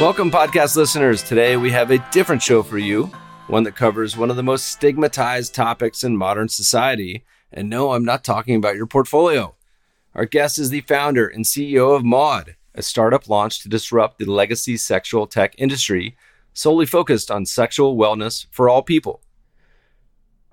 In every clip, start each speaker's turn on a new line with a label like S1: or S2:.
S1: Welcome, podcast listeners. Today we have a different show for you, one that covers one of the most stigmatized topics in modern society. And no, I'm not talking about your portfolio. Our guest is the founder and CEO of Maude, a startup launched to disrupt the legacy sexual tech industry, solely focused on sexual wellness for all people.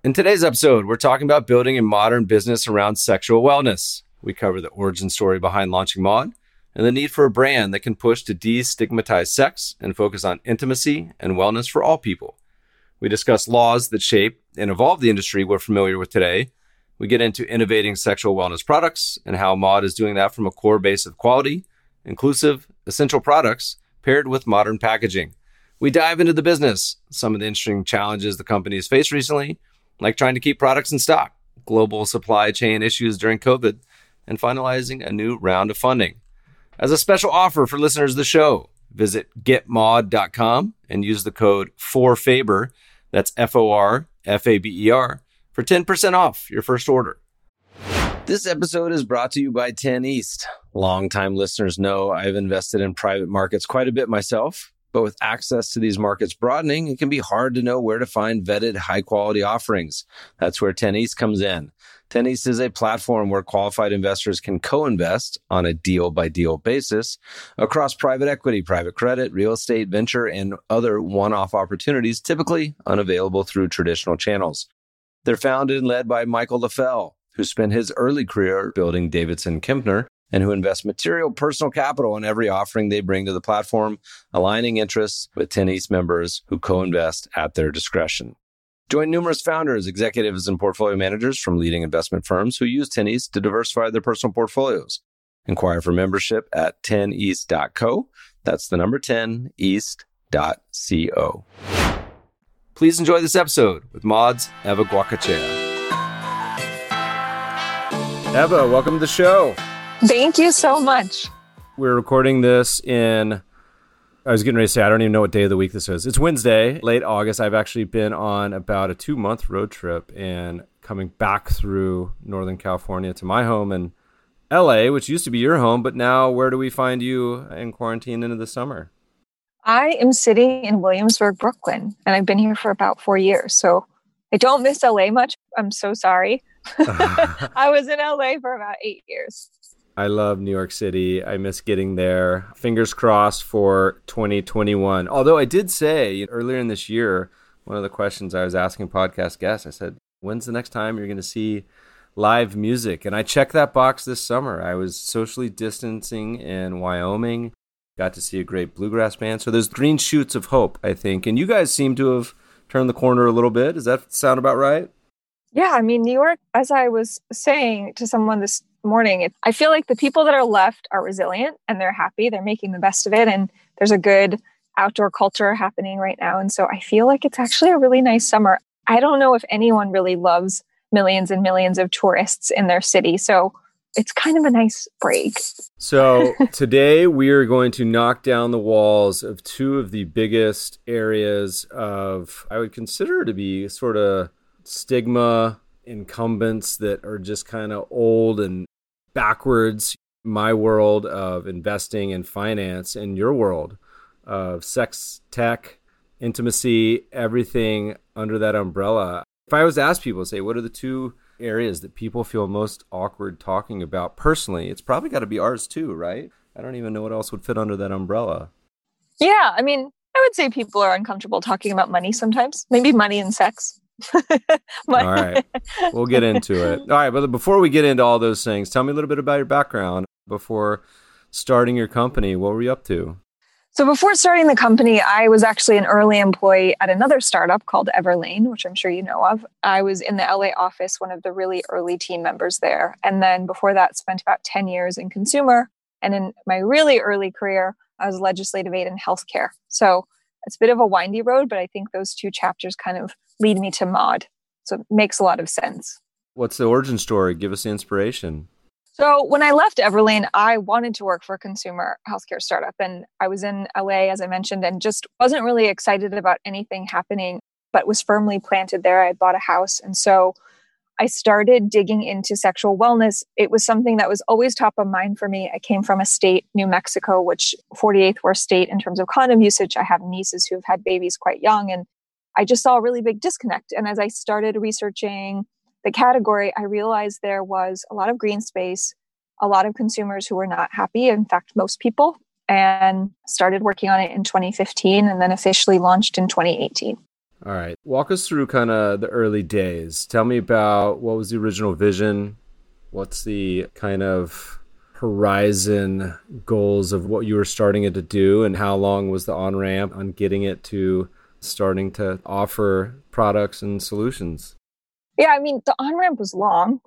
S1: In today's episode, we're talking about building a modern business around sexual wellness. We cover the origin story behind launching Maude and the need for a brand that can push to destigmatize sex and focus on intimacy and wellness for all people. We discuss laws that shape and evolve the industry we're familiar with today. We get into innovating sexual wellness products and how Maude is doing that from a core base of quality, inclusive, essential products paired with modern packaging. We dive into the business, some of the interesting challenges the company has faced recently, like trying to keep products in stock, global supply chain issues during COVID, and finalizing a new round of funding. As a special offer for listeners of the show, visit getmaude.com and use the code 4FABER, that's F O R F A B E R, for 10% off your first order. This episode is brought to you by 10 East. Longtime listeners know I've invested in private markets quite a bit myself, but with access to these markets broadening, it can be hard to know where to find vetted, high quality offerings. That's where 10 East comes in. 10 East is a platform where qualified investors can co-invest on a deal by deal basis across private equity, private credit, real estate, venture, and other one-off opportunities typically unavailable through traditional channels. They're founded and led by Michael Leffell, who spent his early career building Davidson Kempner and who invest material personal capital in every offering they bring to the platform, aligning interests with 10 East members who co-invest at their discretion. Join numerous founders, executives, and portfolio managers from leading investment firms who use 10 East to diversify their personal portfolios. Inquire for membership at 10east.co. That's the number 10east.co. Please enjoy this episode with Maude's Eva Goicochea. Eva, welcome to the show.
S2: Thank you so much.
S1: We're recording this in I was getting ready to say I don't even know what day of the week this is. It's Wednesday, late August. I've actually been on about a two month road trip and coming back through Northern California to my home in LA, which used to be your home, but now where do we find you in quarantine into the summer?
S2: I am sitting in Williamsburg, Brooklyn, and I've been here for about four years. So I don't miss LA much. I'm so sorry. I was in LA for about eight years.
S1: I love New York City. I miss getting there. Fingers crossed for 2021. Although I did say earlier in this year, one of the questions I was asking podcast guests, I said, when's the next time you're going to see live music? And I checked that box this summer. I was socially distancing in Wyoming, got to see a great bluegrass band. So there's green shoots of hope, I think. And you guys seem to have turned the corner a little bit. Does that sound about right?
S2: Yeah, I mean, New York, as I was saying to someone this morning. It, I feel like the people that are left are resilient and they're happy. They're making the best of it. And there's a good outdoor culture happening right now. And so I feel like it's actually a really nice summer. I don't know if anyone really loves millions and millions of tourists in their city. So it's kind of a nice break.
S1: So today we are going to knock down the walls of two of the biggest areas of, I would consider to be sort of stigma incumbents that are just kind of old and backwards my world of investing and finance and your world of sex, tech, intimacy, everything under that umbrella. If I was to ask people, say, what are the two areas that people feel most awkward talking about personally, it's probably got to be ours too, right? I don't even know what else would fit under that umbrella.
S2: Yeah, I mean, I would say people are uncomfortable talking about money sometimes, maybe money and sex.
S1: all right. We'll get into it. All right. But before we get into all those things, tell me a little bit about your background before starting your company. What were you up to?
S2: So, before starting the company, I was actually an early employee at another startup called Everlane, which I'm sure you know of. I was in the LA office, one of the really early team members there. And then before that, spent about 10 years in consumer, And in my really early career, I was legislative aid in healthcare. So it's a bit of a windy road, but I think those two chapters kind of lead me to Maude. So it makes a lot of sense.
S1: What's the origin story? Give us the inspiration.
S2: So when I left Everlane, I wanted to work for a consumer healthcare startup. And I was in LA, as I mentioned, and just wasn't really excited about anything happening, but was firmly planted there. I had bought a house. And so I started digging into sexual wellness. It was something that was always top of mind for me. I came from a state, New Mexico, which 48th worst state in terms of condom usage. I have nieces who have had babies quite young, and I just saw a really big disconnect. And as I started researching the category, I realized there was a lot of green space, a lot of consumers who were not happy. In fact, most people, and started working on it in 2015 and then officially launched in 2018.
S1: All right. Walk us through kind of the early days. Tell me about what was the original vision? What's the kind of horizon goals of what you were starting it to do and how long was the on ramp on getting it to starting to offer products and solutions?
S2: Yeah, I mean, the on ramp was long.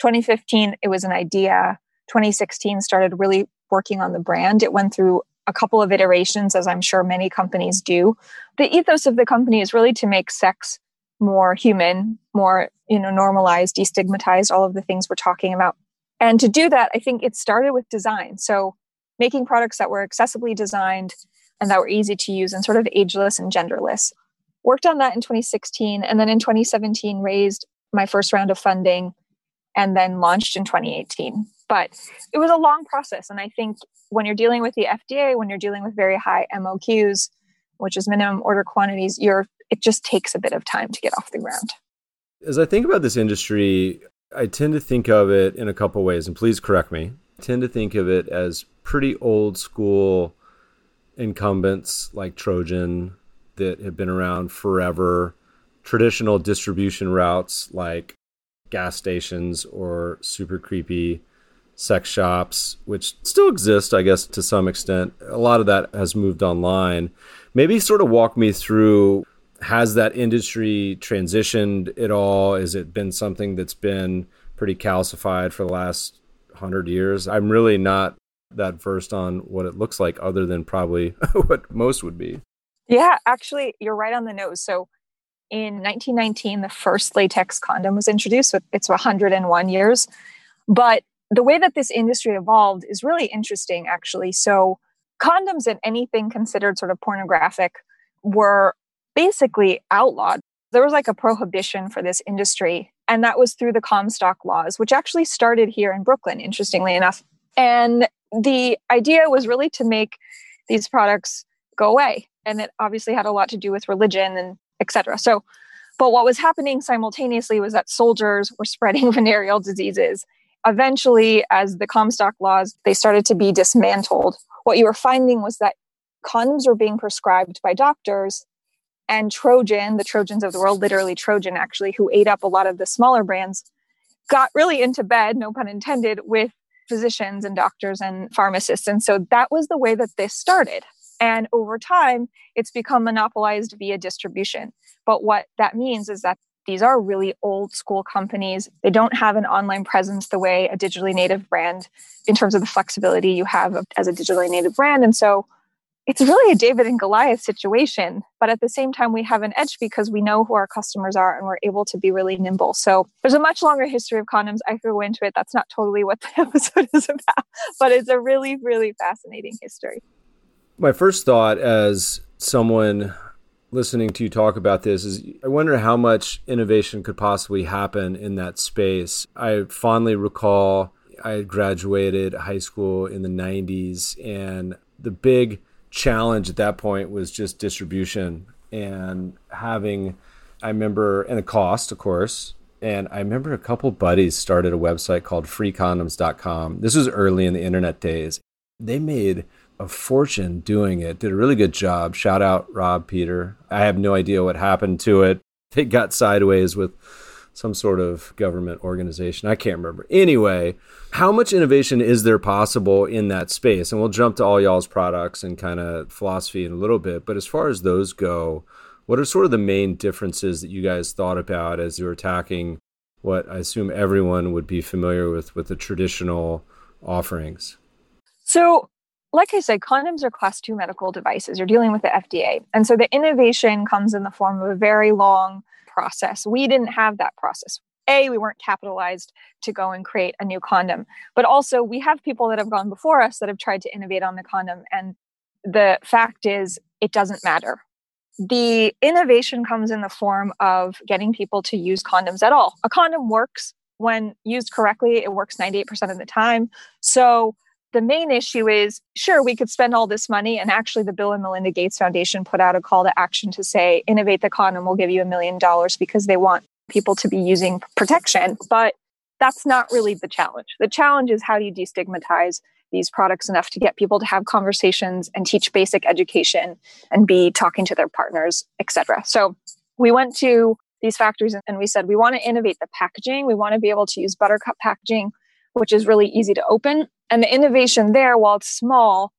S2: 2015, it was an idea. 2016 started really working on the brand. It went through a couple of iterations, as I'm sure many companies do. The ethos of the company is really to make sex more human, more you know normalized, destigmatized, all of the things we're talking about. And to do that, I think it started with design. So making products that were accessibly designed and that were easy to use and sort of ageless and genderless. Worked on that in 2016 and then in 2017 raised my first round of funding and then launched in 2018. But it was a long process. And I think when you're dealing with the FDA, when you're dealing with very high MOQs, which is minimum order quantities, you're it just takes a bit of time to get off the ground.
S1: As I think about this industry, I tend to think of it in a couple ways, and please correct me. I tend to think of it as pretty old school incumbents like Trojan that have been around forever, traditional distribution routes like gas stations or super creepy sex shops, which still exist, I guess, to some extent. A lot of that has moved online. Maybe sort of walk me through has that industry transitioned at all? Has it been something that's been pretty calcified for the last hundred years? I'm really not that versed on what it looks like, other than probably what most would be.
S2: Yeah, actually, you're right on the nose. So in 1919, the first latex condom was introduced. It's 101 years. But the way that this industry evolved is really interesting, actually. So, condoms and anything considered sort of pornographic were basically outlawed. There was like a prohibition for this industry, and that was through the Comstock laws, which actually started here in Brooklyn, interestingly enough. And the idea was really to make these products go away. And it obviously had a lot to do with religion and etc. So, but what was happening simultaneously was that soldiers were spreading venereal diseases eventually as the comstock laws they started to be dismantled. What you were finding was that condoms were being prescribed by doctors and trojan the trojans of the world literally trojan actually who ate up a lot of the smaller brands got really into bed no pun intended with physicians and doctors and pharmacists. And so that was the way that this started. And over time it's become monopolized via distribution. But what that means is that these are really old school companies. They don't have an online presence the way a digitally native brand, in terms of the flexibility you have as a digitally native brand. And so it's really a David and Goliath situation. But at the same time, we have an edge because we know who our customers are and we're able to be really nimble. So there's a much longer history of condoms. I could go into it. That's not totally what the episode is about, but it's a really, really fascinating history.
S1: My first thought as someone listening to you talk about this is I wonder how much innovation could possibly happen in that space. I fondly recall I graduated high school in the 90s, and the big challenge at that point was just distribution and having, I remember, and the cost, of course. And I remember a couple buddies started a website called freecondoms.com. This was early in the internet days. They made a fortune doing it. Did a really good job. Shout out Rob Peter. I have no idea what happened to it. It got sideways with some sort of government organization. I can't remember. Anyway, how much innovation is there possible in that space? And we'll jump to all y'all's products and kind of philosophy in a little bit. But as far as those go, what are sort of the main differences that you guys thought about as you were attacking what I assume everyone would be familiar with with the traditional offerings?
S2: So, like I said, condoms are class two medical devices. You're dealing with the FDA. And so the innovation comes in the form of a very long process. We didn't have that process. A, we weren't capitalized to go and create a new condom. But also, we have people that have gone before us that have tried to innovate on the condom. And the fact is, it doesn't matter. The innovation comes in the form of getting people to use condoms at all. A condom works when used correctly, it works 98% of the time. So, the main issue is sure, we could spend all this money, and actually, the Bill and Melinda Gates Foundation put out a call to action to say, innovate the condom, we'll give you a million dollars because they want people to be using protection. But that's not really the challenge. The challenge is how do you destigmatize these products enough to get people to have conversations and teach basic education and be talking to their partners, etc. So we went to these factories and we said we want to innovate the packaging. We want to be able to use buttercup packaging, which is really easy to open. And the innovation there, while it's small,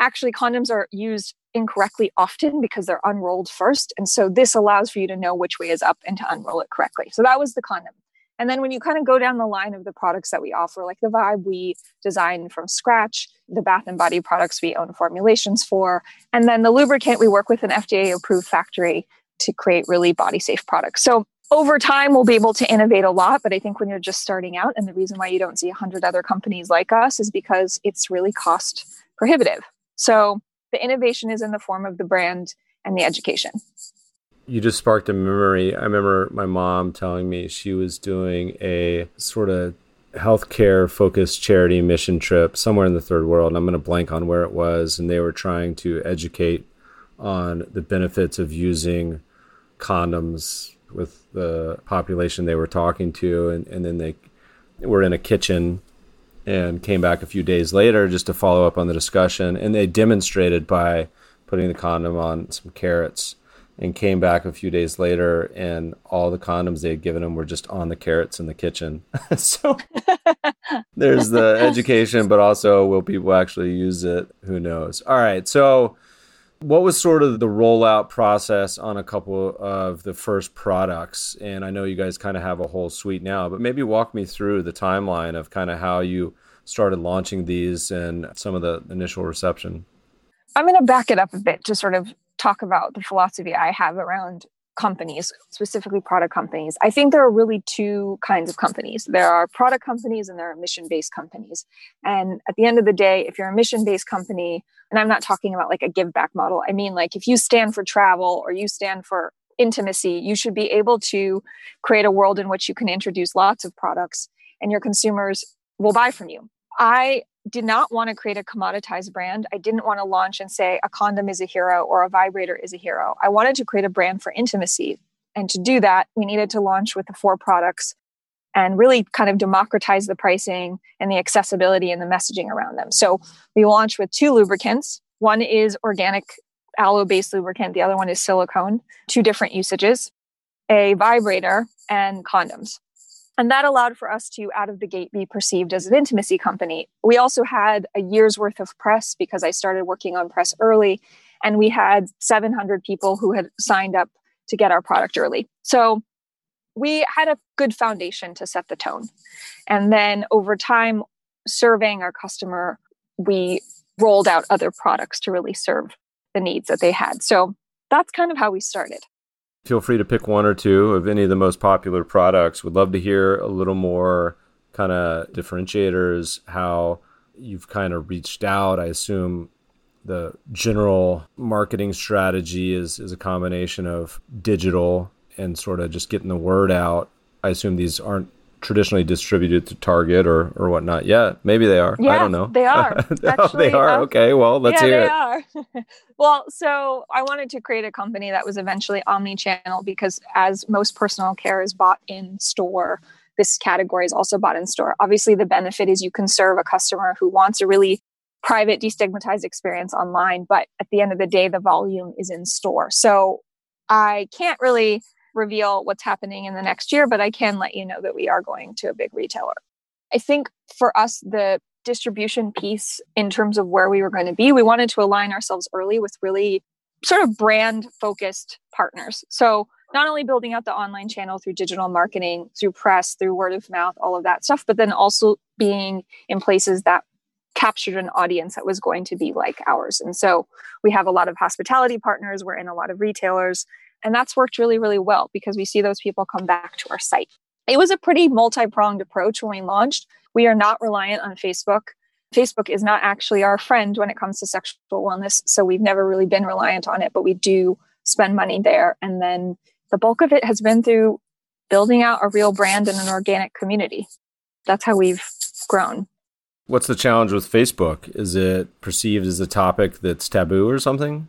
S2: actually condoms are used incorrectly often because they're unrolled first. And so this allows for you to know which way is up and to unroll it correctly. So that was the condom. And then when you kind of go down the line of the products that we offer, like the Vibe, we design from scratch, the Bath and Body products we own formulations for, and then the lubricant we work with an FDA approved factory to create really body safe products. So over time, we'll be able to innovate a lot. But I think when you're just starting out, and the reason why you don't see 100 other companies like us is because it's really cost prohibitive. So the innovation is in the form of the brand and the education.
S1: You just sparked a memory. I remember my mom telling me she was doing a sort of healthcare focused charity mission trip somewhere in the third world. I'm going to blank on where it was. And they were trying to educate on the benefits of using condoms with the population they were talking to. And, and then they were in a kitchen and came back a few days later just to follow up on the discussion. And they demonstrated by putting the condom on some carrots and came back a few days later and all the condoms they had given him were just on the carrots in the kitchen. so there's the education, but also will people actually use it? Who knows? All right. So what was sort of the rollout process on a couple of the first products? And I know you guys kind of have a whole suite now, but maybe walk me through the timeline of kind of how you started launching these and some of the initial reception.
S2: I'm going to back it up a bit to sort of talk about the philosophy I have around companies, specifically product companies. I think there are really two kinds of companies. There are product companies and there are mission based companies. And at the end of the day, if you're a mission based company, and I'm not talking about like a give back model, I mean, like if you stand for travel or you stand for intimacy, you should be able to create a world in which you can introduce lots of products and your consumers will buy from you. I did not want to create a commoditized brand. I didn't want to launch and say a condom is a hero or a vibrator is a hero. I wanted to create a brand for intimacy. And to do that, we needed to launch with the four products and really kind of democratize the pricing and the accessibility and the messaging around them. So we launched with two lubricants. One is organic aloe based lubricant, the other one is silicone, two different usages, a vibrator, and condoms. And that allowed for us to, out of the gate, be perceived as an intimacy company. We also had a year's worth of press because I started working on press early, and we had 700 people who had signed up to get our product early. So we had a good foundation to set the tone. And then over time, surveying our customer, we rolled out other products to really serve the needs that they had. So that's kind of how we started.
S1: Feel free to pick one or two of any of the most popular products. Would love to hear a little more kind of differentiators, how you've kind of reached out. I assume the general marketing strategy is, is a combination of digital and sort of just getting the word out. I assume these aren't traditionally distributed to Target or or whatnot yet. Maybe they are.
S2: Yeah,
S1: I don't know.
S2: They are. Actually,
S1: oh, they are. Uh, okay. Well, let's
S2: yeah,
S1: hear
S2: they
S1: it.
S2: are. well, so I wanted to create a company that was eventually omni-channel because as most personal care is bought in store, this category is also bought in store. Obviously, the benefit is you can serve a customer who wants a really private destigmatized experience online, but at the end of the day, the volume is in store. So I can't really reveal what's happening in the next year, but I can let you know that we are going to a big retailer. I think for us, the distribution piece in terms of where we were going to be, we wanted to align ourselves early with really sort of brand focused partners. So, not only building out the online channel through digital marketing, through press, through word of mouth, all of that stuff, but then also being in places that captured an audience that was going to be like ours. And so we have a lot of hospitality partners, we're in a lot of retailers, and that's worked really, really well because we see those people come back to our site. It was a pretty multi pronged approach when we launched. We are not reliant on Facebook. Facebook is not actually our friend when it comes to sexual wellness. So we've never really been reliant on it, but we do spend money there. And then the bulk of it has been through building out a real brand and an organic community. That's how we've grown.
S1: What's the challenge with Facebook? Is it perceived as a topic that's taboo or something?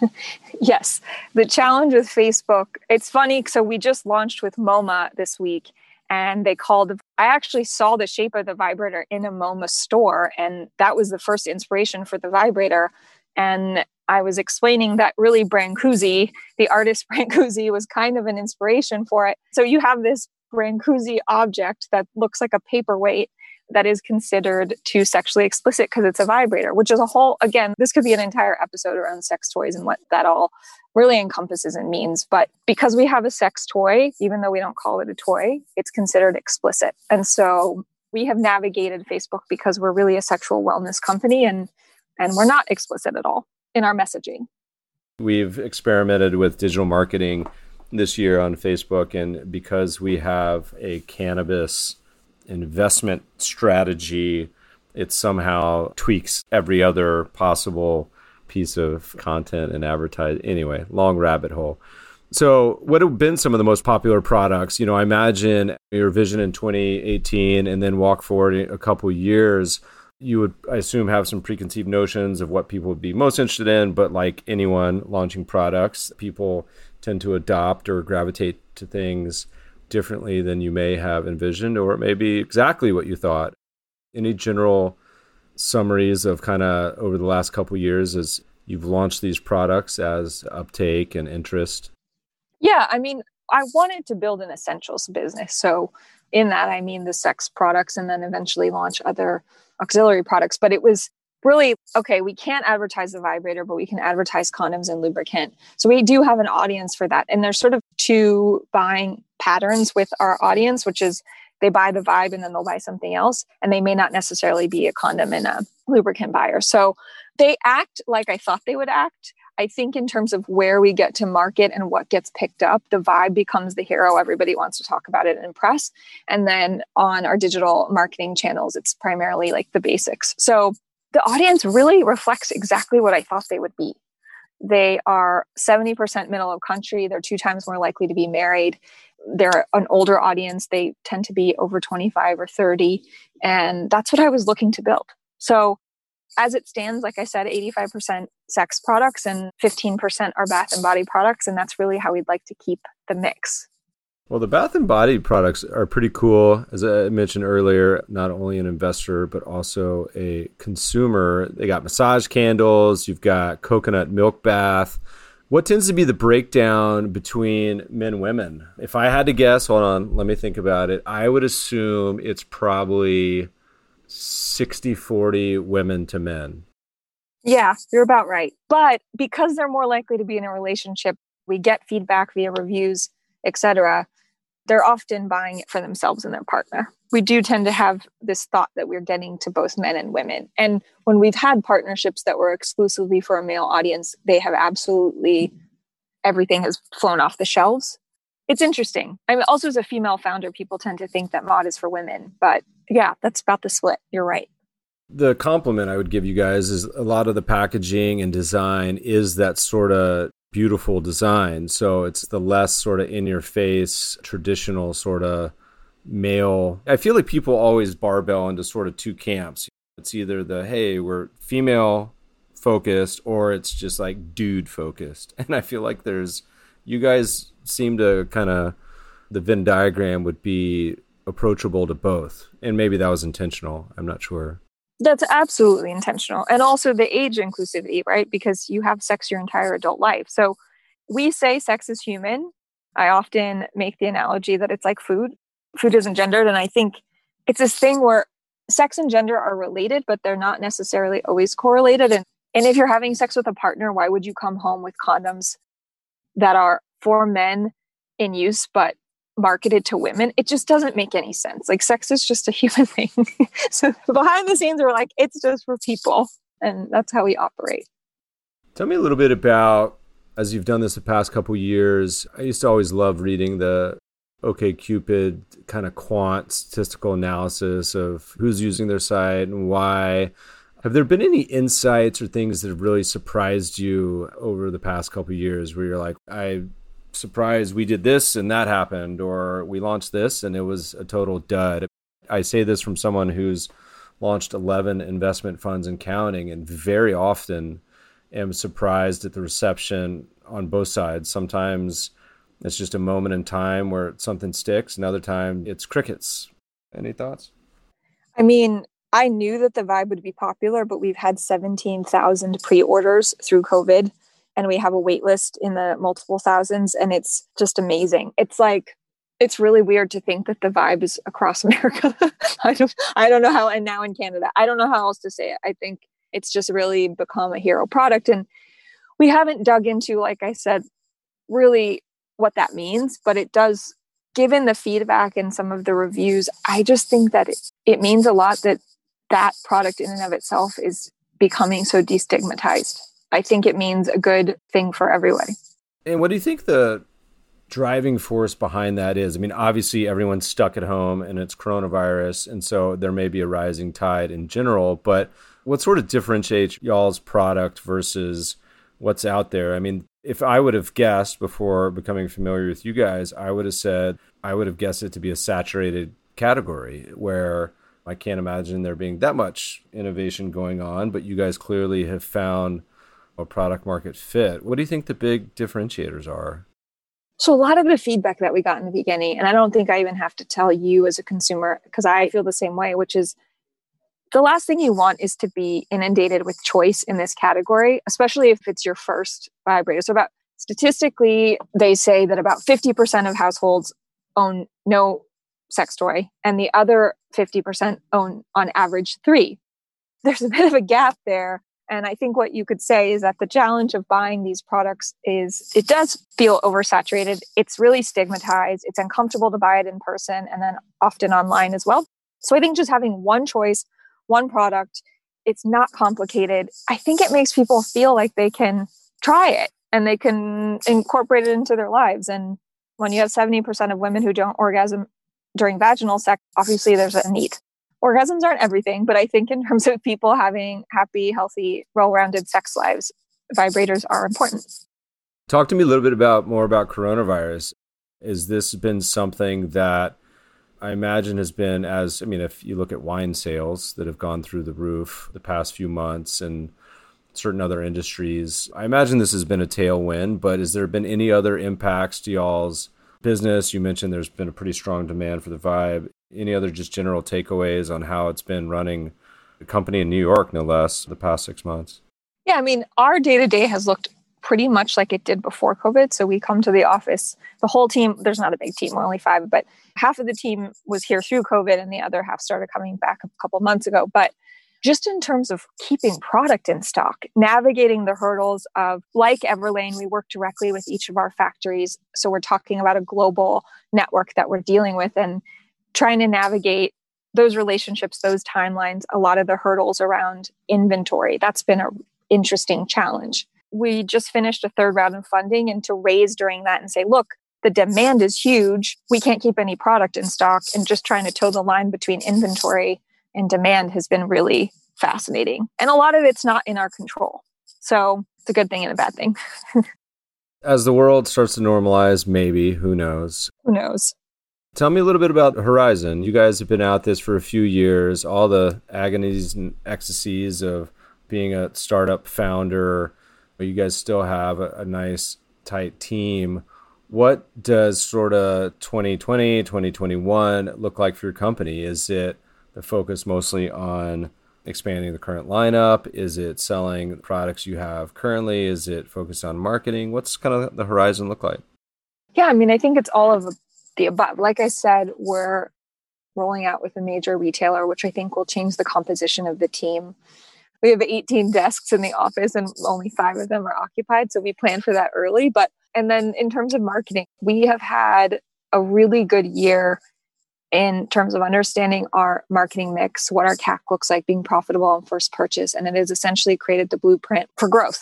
S2: yes. The challenge with Facebook, it's funny. So we just launched with MoMA this week and they called I actually saw the shape of the vibrator in a MoMA store and that was the first inspiration for the vibrator and I was explaining that really Brancusi, the artist Brancusi was kind of an inspiration for it. So you have this Brancusi object that looks like a paperweight that is considered too sexually explicit because it's a vibrator, which is a whole, again, this could be an entire episode around sex toys and what that all really encompasses and means. But because we have a sex toy, even though we don't call it a toy, it's considered explicit. And so we have navigated Facebook because we're really a sexual wellness company and and we're not explicit at all in our messaging.
S1: We've experimented with digital marketing this year on Facebook and because we have a cannabis investment strategy, it somehow tweaks every other possible piece of content and advertise. Anyway, long rabbit hole. So, what have been some of the most popular products? You know, I imagine your vision in 2018 and then walk forward a couple years, you would, I assume, have some preconceived notions of what people would be most interested in. But like anyone launching products, people tend to adopt or gravitate to things differently than you may have envisioned, or it may be exactly what you thought. Any general summaries of kind of over the last couple years as you've launched these products as uptake and interest?
S2: Yeah, I mean, I wanted to build an essentials business. So, in that, I mean the sex products and then eventually launch other auxiliary products. But it was really okay, we can't advertise the vibrator, but we can advertise condoms and lubricant. So, we do have an audience for that. And there's sort of two buying patterns with our audience, which is they buy the vibe and then they'll buy something else. And they may not necessarily be a condom and a lubricant buyer. So they act like I thought they would act. I think in terms of where we get to market and what gets picked up, the vibe becomes the hero. Everybody wants to talk about it and impress. And then on our digital marketing channels, it's primarily like the basics. So the audience really reflects exactly what I thought they would be. They are 70% middle of country. They're two times more likely to be married. They're an older audience. They tend to be over 25 or 30. And that's what I was looking to build. So, as it stands, like I said, 85% sex products and 15% are bath and body products. And that's really how we'd like to keep the mix.
S1: Well, the Bath and Body products are pretty cool. As I mentioned earlier, not only an investor, but also a consumer. They got massage candles, you've got coconut milk bath. What tends to be the breakdown between men and women? If I had to guess, hold on, let me think about it. I would assume it's probably 60 40 women to men.
S2: Yeah, you're about right. But because they're more likely to be in a relationship, we get feedback via reviews, etc they're often buying it for themselves and their partner. We do tend to have this thought that we're getting to both men and women. And when we've had partnerships that were exclusively for a male audience, they have absolutely everything has flown off the shelves. It's interesting. I mean, also as a female founder, people tend to think that Maude is for women, but yeah, that's about the split. You're right.
S1: The compliment I would give you guys is a lot of the packaging and design is that sort of beautiful design. So it's the less sort of in your face, traditional sort of male. I feel like people always barbell into sort of two camps. It's either the, hey, we're female focused or it's just like dude focused. And I feel like there's, you guys seem to kind of, the Venn diagram would be approachable to both. And maybe that was intentional. I'm not sure.
S2: That's absolutely intentional. And also the age inclusivity, right? Because you have sex your entire adult life. So we say sex is human. I often make the analogy that it's like food. Food isn't gendered. And I think it's this thing where sex and gender are related, but they're not necessarily always correlated. And, and if you're having sex with a partner, why would you come home with condoms that are for men in use, but marketed to women, it just doesn't make any sense. Like sex is just a human thing. so behind the scenes, we're like, it's just for people. And that's how we operate.
S1: Tell me a little bit about, as you've done this the past couple years, I used to always love reading the OK Cupid kind of quant statistical analysis of who's using their site and why. Have there been any insights or things that have really surprised you over the past couple years where you're like, I surprised we did this and that happened, or we launched this and it was a total dud? I say this from someone who's launched 11 investment funds and counting, and very often am surprised at the reception on both sides. Sometimes it's just a moment in time where something sticks, another time it's crickets. Any thoughts?
S2: I mean, I knew that the vibe would be popular, but we've had 17,000 pre orders through COVID and we have a wait list in the multiple thousands and it's just amazing. It's like it's really weird to think that the vibe is across America. I don't I don't know how and now in Canada. I don't know how else to say it. I think it's just really become a hero product and we haven't dug into like I said really what that means, but it does given the feedback and some of the reviews, I just think that it, it means a lot that that product in and of itself is becoming so destigmatized. I think it means a good thing for everybody.
S1: And what do you think the driving force behind that is? I mean, obviously everyone's stuck at home and it's coronavirus, and so there may be a rising tide in general, but what sort of differentiates y'all's product versus what's out there? I mean, if I would have guessed before becoming familiar with you guys, I would have said I would have guessed it to be a saturated category where I can't imagine there being that much innovation going on, but you guys clearly have found a product market fit. What do you think the big differentiators are?
S2: So, a lot of the feedback that we got in the beginning, and I don't think I even have to tell you as a consumer, because I feel the same way, which is the last thing you want is to be inundated with choice in this category, especially if it's your first vibrator. So, about statistically, they say that about 50% of households own no sex toy, and the other 50% own, on average, three. There's a bit of a gap there. And I think what you could say is that the challenge of buying these products is it does feel oversaturated. It's really stigmatized. It's uncomfortable to buy it in person and then often online as well. So I think just having one choice, one product. It's not complicated. I think it makes people feel like they can try it and they can incorporate it into their lives. And when you have 70% of women who don't orgasm during vaginal sex, obviously there's a need. Orgasms aren't everything, but I think in terms of people having happy, healthy, well rounded sex lives, vibrators are important.
S1: Talk to me a little bit about more about coronavirus. Has this been something that I imagine has been as I mean, if you look at wine sales that have gone through the roof the past few months and certain other industries, I imagine this has been a tailwind. But has there been any other impacts to y'all's business? You mentioned there's been a pretty strong demand for the vibe. Any other just general takeaways on how it's been running the company in New York, no less, the past six months?
S2: Yeah, I mean, our day to day has looked pretty much like it did before COVID. So we come to the office, the whole team, there's not a big team, we're only five, but half of the team was here through COVID and the other half started coming back a couple months ago. But just in terms of keeping product in stock, navigating the hurdles of like Everlane, we work directly with each of our factories. So we're talking about a global network that we're dealing with and trying to navigate those relationships, those timelines, a lot of the hurdles around inventory. That's been an interesting challenge we just finished a third round of funding and to raise during that and say, look, the demand is huge. We can't keep any product in stock. And just trying to toe the line between inventory and demand has been really fascinating. And a lot of it's not in our control. So it's a good thing and a bad thing.
S1: As the world starts to normalize, maybe, who knows?
S2: Who knows?
S1: Tell me a little bit about Horizon. You guys have been at this for a few years, all the agonies and ecstasies of being a startup founder but you guys still have a, a nice tight team. What does sort of 2020, 2021 look like for your company? Is it the focus mostly on expanding the current lineup? Is it selling products you have currently? Is it focused on marketing? What's kind of the horizon look like?
S2: Yeah, I mean, I think it's all of the above. Like I said, we're rolling out with a major retailer, which I think will change the composition of the team we have 18 desks in the office and only five of them are occupied. So we plan for that early. But, and then in terms of marketing, we have had a really good year in terms of understanding our marketing mix, what our CAC looks like being profitable on first purchase. And it has essentially created the blueprint for growth.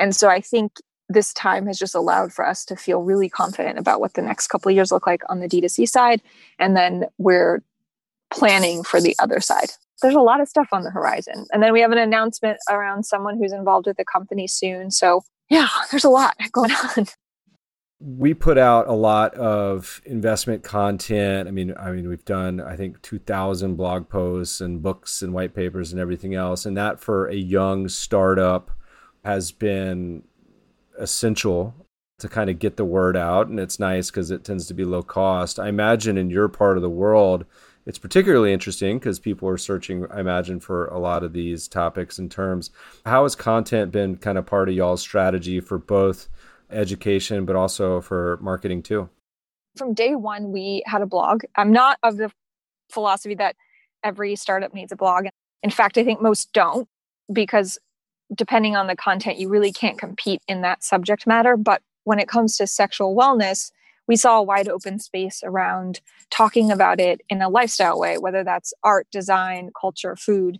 S2: And so I think this time has just allowed for us to feel really confident about what the next couple of years look like on the D2C side. And then we're planning for the other side. There's a lot of stuff on the horizon. And then we have an announcement around someone who's involved with the company soon. So, yeah, there's a lot going on
S1: we put out a lot of investment content. I mean, I mean, we've done I think 2,000 blog posts and books and white papers and everything else, and that for a young startup has been essential to kind of get the word out. And it's nice because it tends to be low cost. I imagine in your part of the world, it's particularly interesting because people are searching, I imagine, for a lot of these topics and terms. How has content been kind of part of y'all's strategy for both? education, but also for marketing too?
S2: From day one, we had a blog. I'm not of the philosophy that every startup needs a blog. In fact, I think most don't because depending on the content, you really can't compete in that subject matter. But when it comes to sexual wellness, we saw a wide open space around talking about it in a lifestyle way, whether that's art, design, culture, food.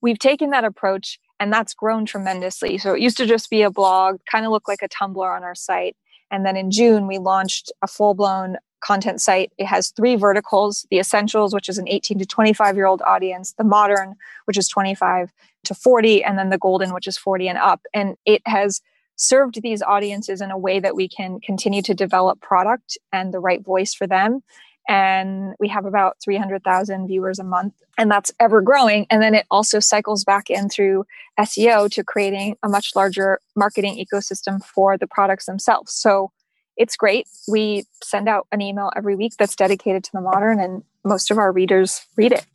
S2: We've taken that approach and that's grown tremendously. So it used to just be a blog, kind of look like a Tumblr on our site. And then in June, we launched a full blown content site. It has three verticals the essentials, which is an 18 to 25 year old audience, the modern, which is 25 to 40, and then the golden, which is 40 and up. And it has served these audiences in a way that we can continue to develop product and the right voice for them and we have about 300,000 viewers a month and that's ever growing and then it also cycles back in through SEO to creating a much larger marketing ecosystem for the products themselves so it's great we send out an email every week that's dedicated to the modern and most of our readers read it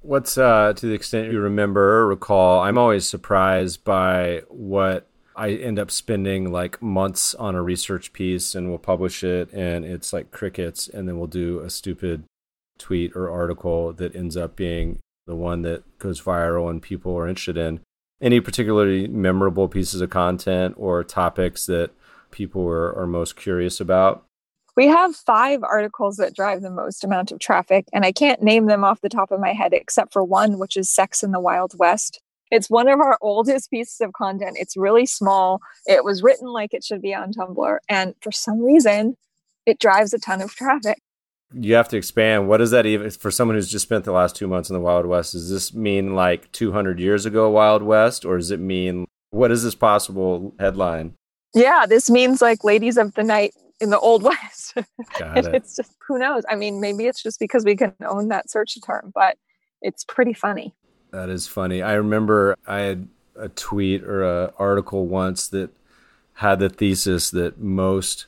S1: what's uh to the extent you remember or recall i'm always surprised by what I end up spending like months on a research piece and we'll publish it and it's like crickets and then we'll do a stupid tweet or article that ends up being the one that goes viral and people are interested in. Any particularly memorable pieces of content or topics that people are, are most curious about?
S2: We have five articles that drive the most amount of traffic, and I can't name them off the top of my head except for one, which is Sex in the Wild West. It's one of our oldest pieces of content. It's really small. It was written like it should be on Tumblr. And for some reason, it drives a ton of traffic.
S1: You have to expand. What does that even, for someone who's just spent the last two months in the Wild West, does this mean like 200 years ago Wild West? Or does it mean, what is this possible headline?
S2: Yeah, this means like ladies of the night in the old west. Got it. it's just who knows? I mean, maybe it's just because we can own that search term, but it's pretty funny.
S1: That is funny. I remember I had a tweet or a article once that had the thesis that most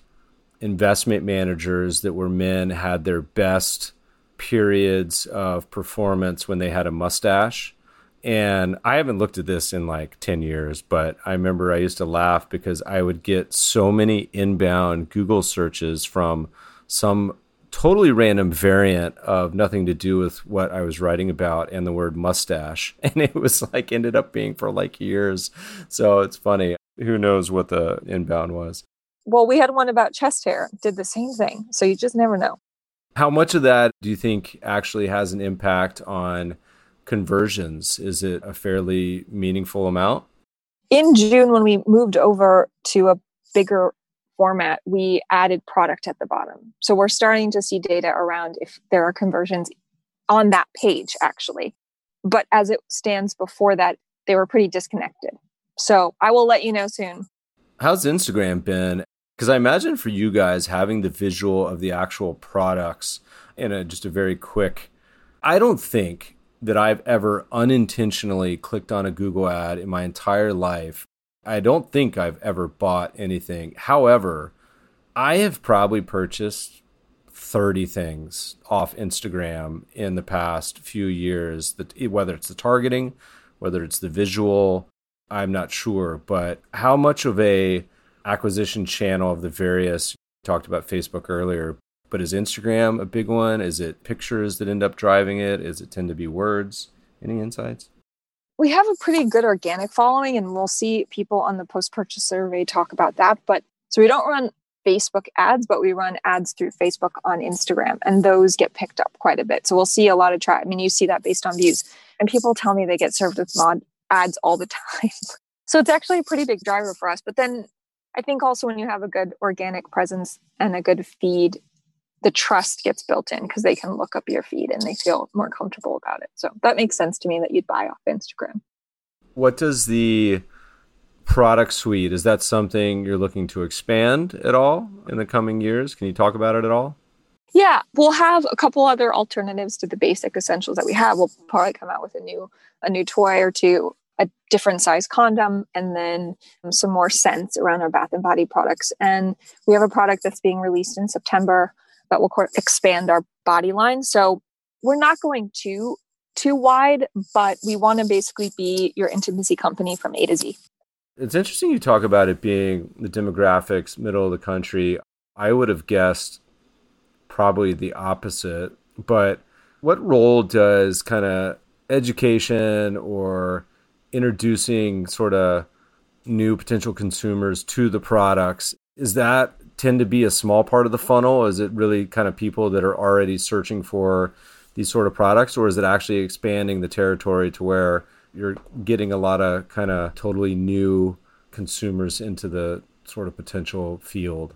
S1: investment managers that were men had their best periods of performance when they had a mustache. And I haven't looked at this in like 10 years, but I remember I used to laugh because I would get so many inbound Google searches from some totally random variant of nothing to do with what I was writing about and the word mustache. And it was like ended up being for like years. So it's funny. Who knows what the inbound was?
S2: Well, we had one about chest hair, did the same thing. So you just never know.
S1: How much of that do you think actually has an impact on conversions? Is it a fairly meaningful amount?
S2: In June, when we moved over to a bigger format, we added product at the bottom. So we're starting to see data around if there are conversions on that page, actually. But as it stands before that, they were pretty disconnected. So I will let you know soon.
S1: How's Instagram been? Because I imagine for you guys having the visual of the actual products in a, just a very quick, I don't think that I've ever unintentionally clicked on a Google ad in my entire life I don't think I've ever bought anything. However, I have probably purchased 30 things off Instagram in the past few years that whether it's the targeting, whether it's the visual, I'm not sure, but how much of a acquisition channel of the various talked about Facebook earlier, but is Instagram a big one? Is it pictures that end up driving it? Is it tend to be words? Any insights?
S2: we have a pretty good organic following and we'll see people on the post purchase survey talk about that but so we don't run Facebook ads, but we run ads through Facebook on Instagram, and those get picked up quite a bit. So we'll see a lot of try. I mean, you see that based on views, and people tell me they get served with Maude ads all the time. so it's actually a pretty big driver for us. But then I think also when you have a good organic presence and a good feed, the trust gets built in because they can look up your feed and they feel more comfortable about it. So that makes sense to me that you'd buy off Instagram.
S1: What does the product suite is that something you're looking to expand at all in the coming years? Can you talk about it at all?
S2: Yeah, we'll have a couple other alternatives to the basic essentials that we have. We'll probably come out with a new a new toy or two, a different size condom, and then some more scents around our bath and body products. And we have a product that's being released in September that will expand our body line. So we're not going too too wide, but we want to basically be your intimacy company from A to Z.
S1: It's interesting you talk about it being the demographics, middle of the country. I would have guessed probably the opposite. But what role does kind of education or introducing sort of new potential consumers to the products is that tend to be a small part of the funnel? Is it really kind of people that are already searching for these sort of products, or is it actually expanding the territory to where you're getting a lot of kind of totally new consumers into the sort of potential field?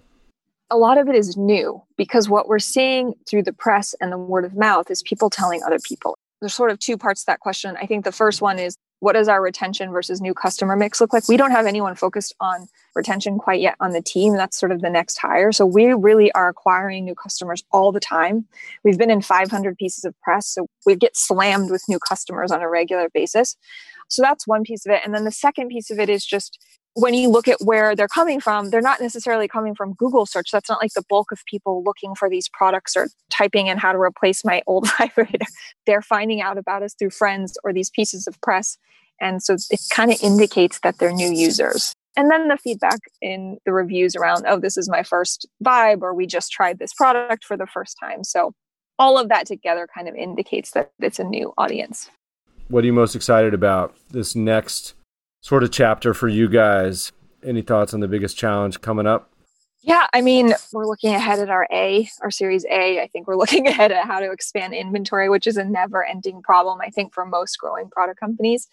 S2: A lot of it is new because what we're seeing through the press and the word of mouth is people telling other people. There's sort of two parts to that question. I think the first one is what does our retention versus new customer mix look like? We don't have anyone focused on retention quite yet on the team. That's sort of the next hire. So we really are acquiring new customers all the time. We've been in 500 pieces of press, so we get slammed with new customers on a regular basis. So that's one piece of it. And then the second piece of it is just when you look at where they're coming from, they're not necessarily coming from Google search. That's not like the bulk of people looking for these products or typing in how to replace my old vibrator. They're finding out about us through friends or these pieces of press. And so it kind of indicates that they're new users. And then the feedback in the reviews around, oh, this is my first vibe, or we just tried this product for the first time. So all of that together kind of indicates that it's a new audience.
S1: What are you most excited about this next sort of chapter for you guys? Any thoughts on the biggest challenge coming up?
S2: Yeah, I mean, we're looking ahead at our A, our Series A. I think we're looking ahead at how to expand inventory, which is a never ending problem, I think, for most growing product companies.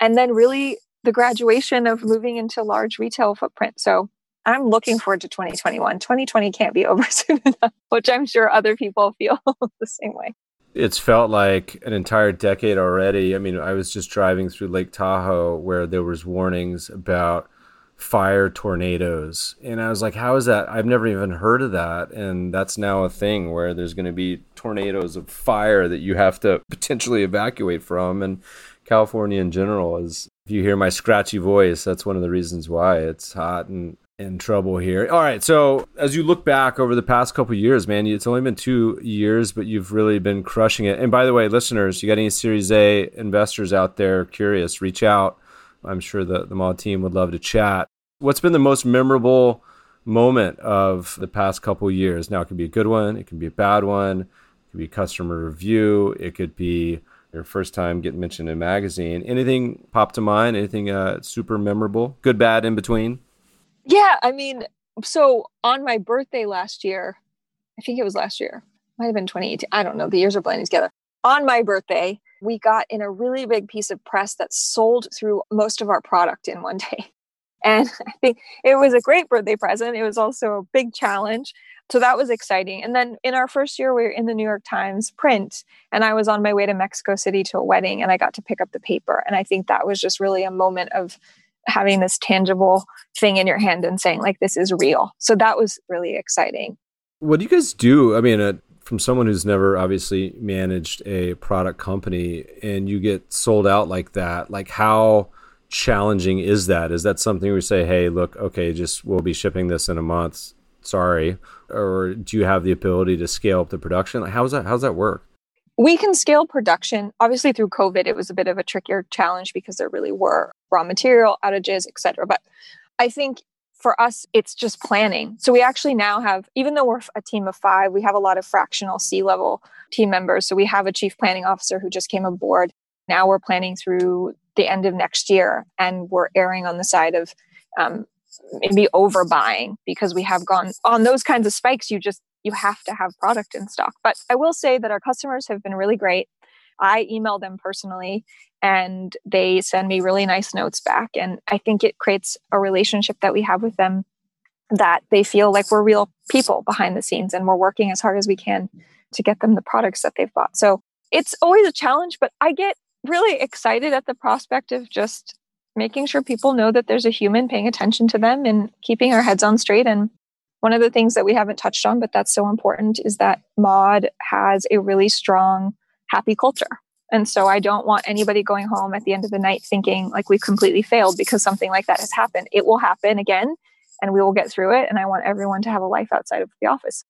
S2: And then really the graduation of moving into large retail footprint. So I'm looking forward to 2021. 2020 can't be over soon enough, which I'm sure other people feel the same way.
S1: It's felt like an entire decade already. I mean, I was just driving through Lake Tahoe where there was warnings about fire tornadoes. And i was like how is that? I've never even heard of that. And that's now a thing where there's going to be tornadoes of fire that you have to potentially evacuate from. And california in general is if you hear my scratchy voice that's one of the reasons why it's hot and in trouble here. All right, so as you look back over the past couple years, man, it's only been two years, but you've really been crushing it. And by the way, listeners, you got any Series A investors out there curious? Reach out. I'm sure the the Maude team would love to chat. What's been the most memorable moment of the past couple years? Now, it could be a good one, it can be a bad one, it could be customer review, it could be your first time getting mentioned in a magazine. Anything pop to mind? Anything uh, super memorable? Good, bad, in between?
S2: Yeah, I mean, so on my birthday last year, I think it was last year, might have been 2018. I don't know. The years are blending together. On my birthday, we got in a really big piece of press that sold through most of our product in one day. And I think it was a great birthday present. It was also a big challenge. So that was exciting. And then in our first year, we were in the New York Times print, and I was on my way to Mexico City to a wedding, and I got to pick up the paper. And I think that was just really a moment of having this tangible thing in your hand and saying, like, this is real. So that was really exciting.
S1: What do you guys do? I mean, uh, from someone who's never obviously managed a product company and you get sold out like that, like, how challenging is that? Is that something we say, hey, look, okay, just we'll be shipping this in a month. Sorry. Or do you have the ability to scale up the production? Like, how's that? How's that work?
S2: We can scale production. Obviously, through COVID, it was a bit of a trickier challenge because there really were raw material outages, etc. But I think for us, it's just planning. So we actually now have, even though we're a team of five, we have a lot of fractional C level team members. So we have a chief planning officer who just came aboard. Now we're planning through the end of next year, and we're erring on the side of um, maybe overbuying because we have gone on those kinds of spikes. You just you have to have product in stock. But I will say that our customers have been really great. I email them personally and they send me really nice notes back. And I think it creates a relationship that we have with them that they feel like we're real people behind the scenes and we're working as hard as we can to get them the products that they've bought. So it's always a challenge, but I get really excited at the prospect of just making sure people know that there's a human paying attention to them and keeping our heads on straight. And one of the things that we haven't touched on, but that's so important, is that Maude has a really strong, happy culture. And so I don't want anybody going home at the end of the night thinking like we've completely failed because something like that has happened. It will happen again and we will get through it. And I want everyone to have a life outside of the office.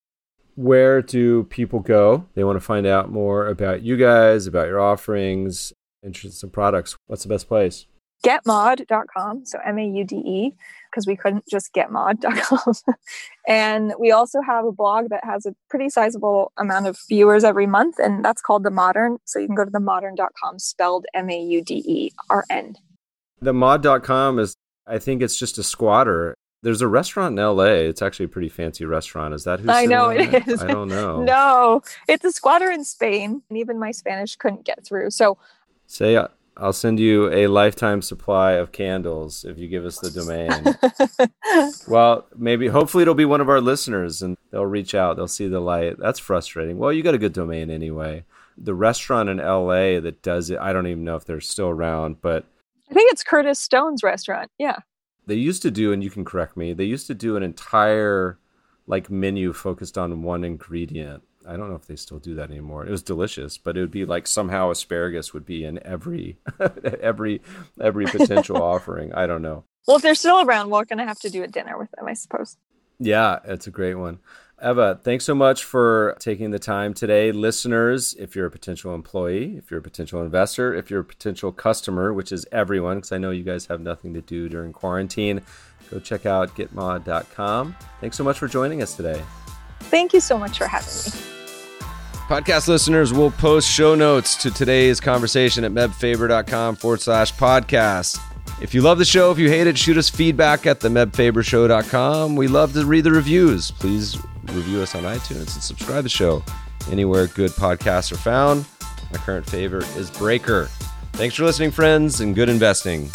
S1: Where do people go? They want to find out more about you guys, about your offerings, interests and products. What's the best place?
S2: Getmaude.com. So M A U D E, because we couldn't just getmaude.com. and we also have a blog that has a pretty sizable amount of viewers every month, and that's called The Maudern. So you can go to themaudern.com, spelled M A U D E R N.
S1: The maude.com is, I think it's just a squatter. There's a restaurant in LA. It's actually a pretty fancy restaurant. Is that who?
S2: I know it, it is.
S1: I don't know.
S2: no, it's a squatter in Spain, and even my Spanish couldn't get through. So
S1: say uh, I'll send you a lifetime supply of candles if you give us the domain. well, maybe hopefully it'll be one of our listeners and they'll reach out. They'll see the light. That's frustrating. Well, you got a good domain anyway. The restaurant in LA that does it, I don't even know if they're still around, but
S2: I think it's Curtis Stone's restaurant. Yeah
S1: they used to do, and you can correct me, they used to do an entire like menu focused on one ingredient. I don't know if they still do that anymore. It was delicious, but it would be like somehow asparagus would be in every every every potential offering. I don't know.
S2: Well, if they're still around, we're gonna have to do a dinner with them, I suppose.
S1: Yeah, it's a great one. Eva, thanks so much for taking the time today. Listeners, if you're a potential employee, if you're a potential investor, if you're a potential customer, which is everyone, because I know you guys have nothing to do during quarantine, go check out getmaude.com. Thanks so much for joining us today.
S2: Thank you so much for having me.
S1: Podcast listeners will post show notes to today's conversation at mebfaber.com forward slash podcast. If you love the show, if you hate it, shoot us feedback at the mebfabershow.com. We love to read the reviews. Please review us on iTunes and subscribe to the show anywhere good podcasts are found. My current favorite is Breaker. Thanks for listening, friends, and good investing.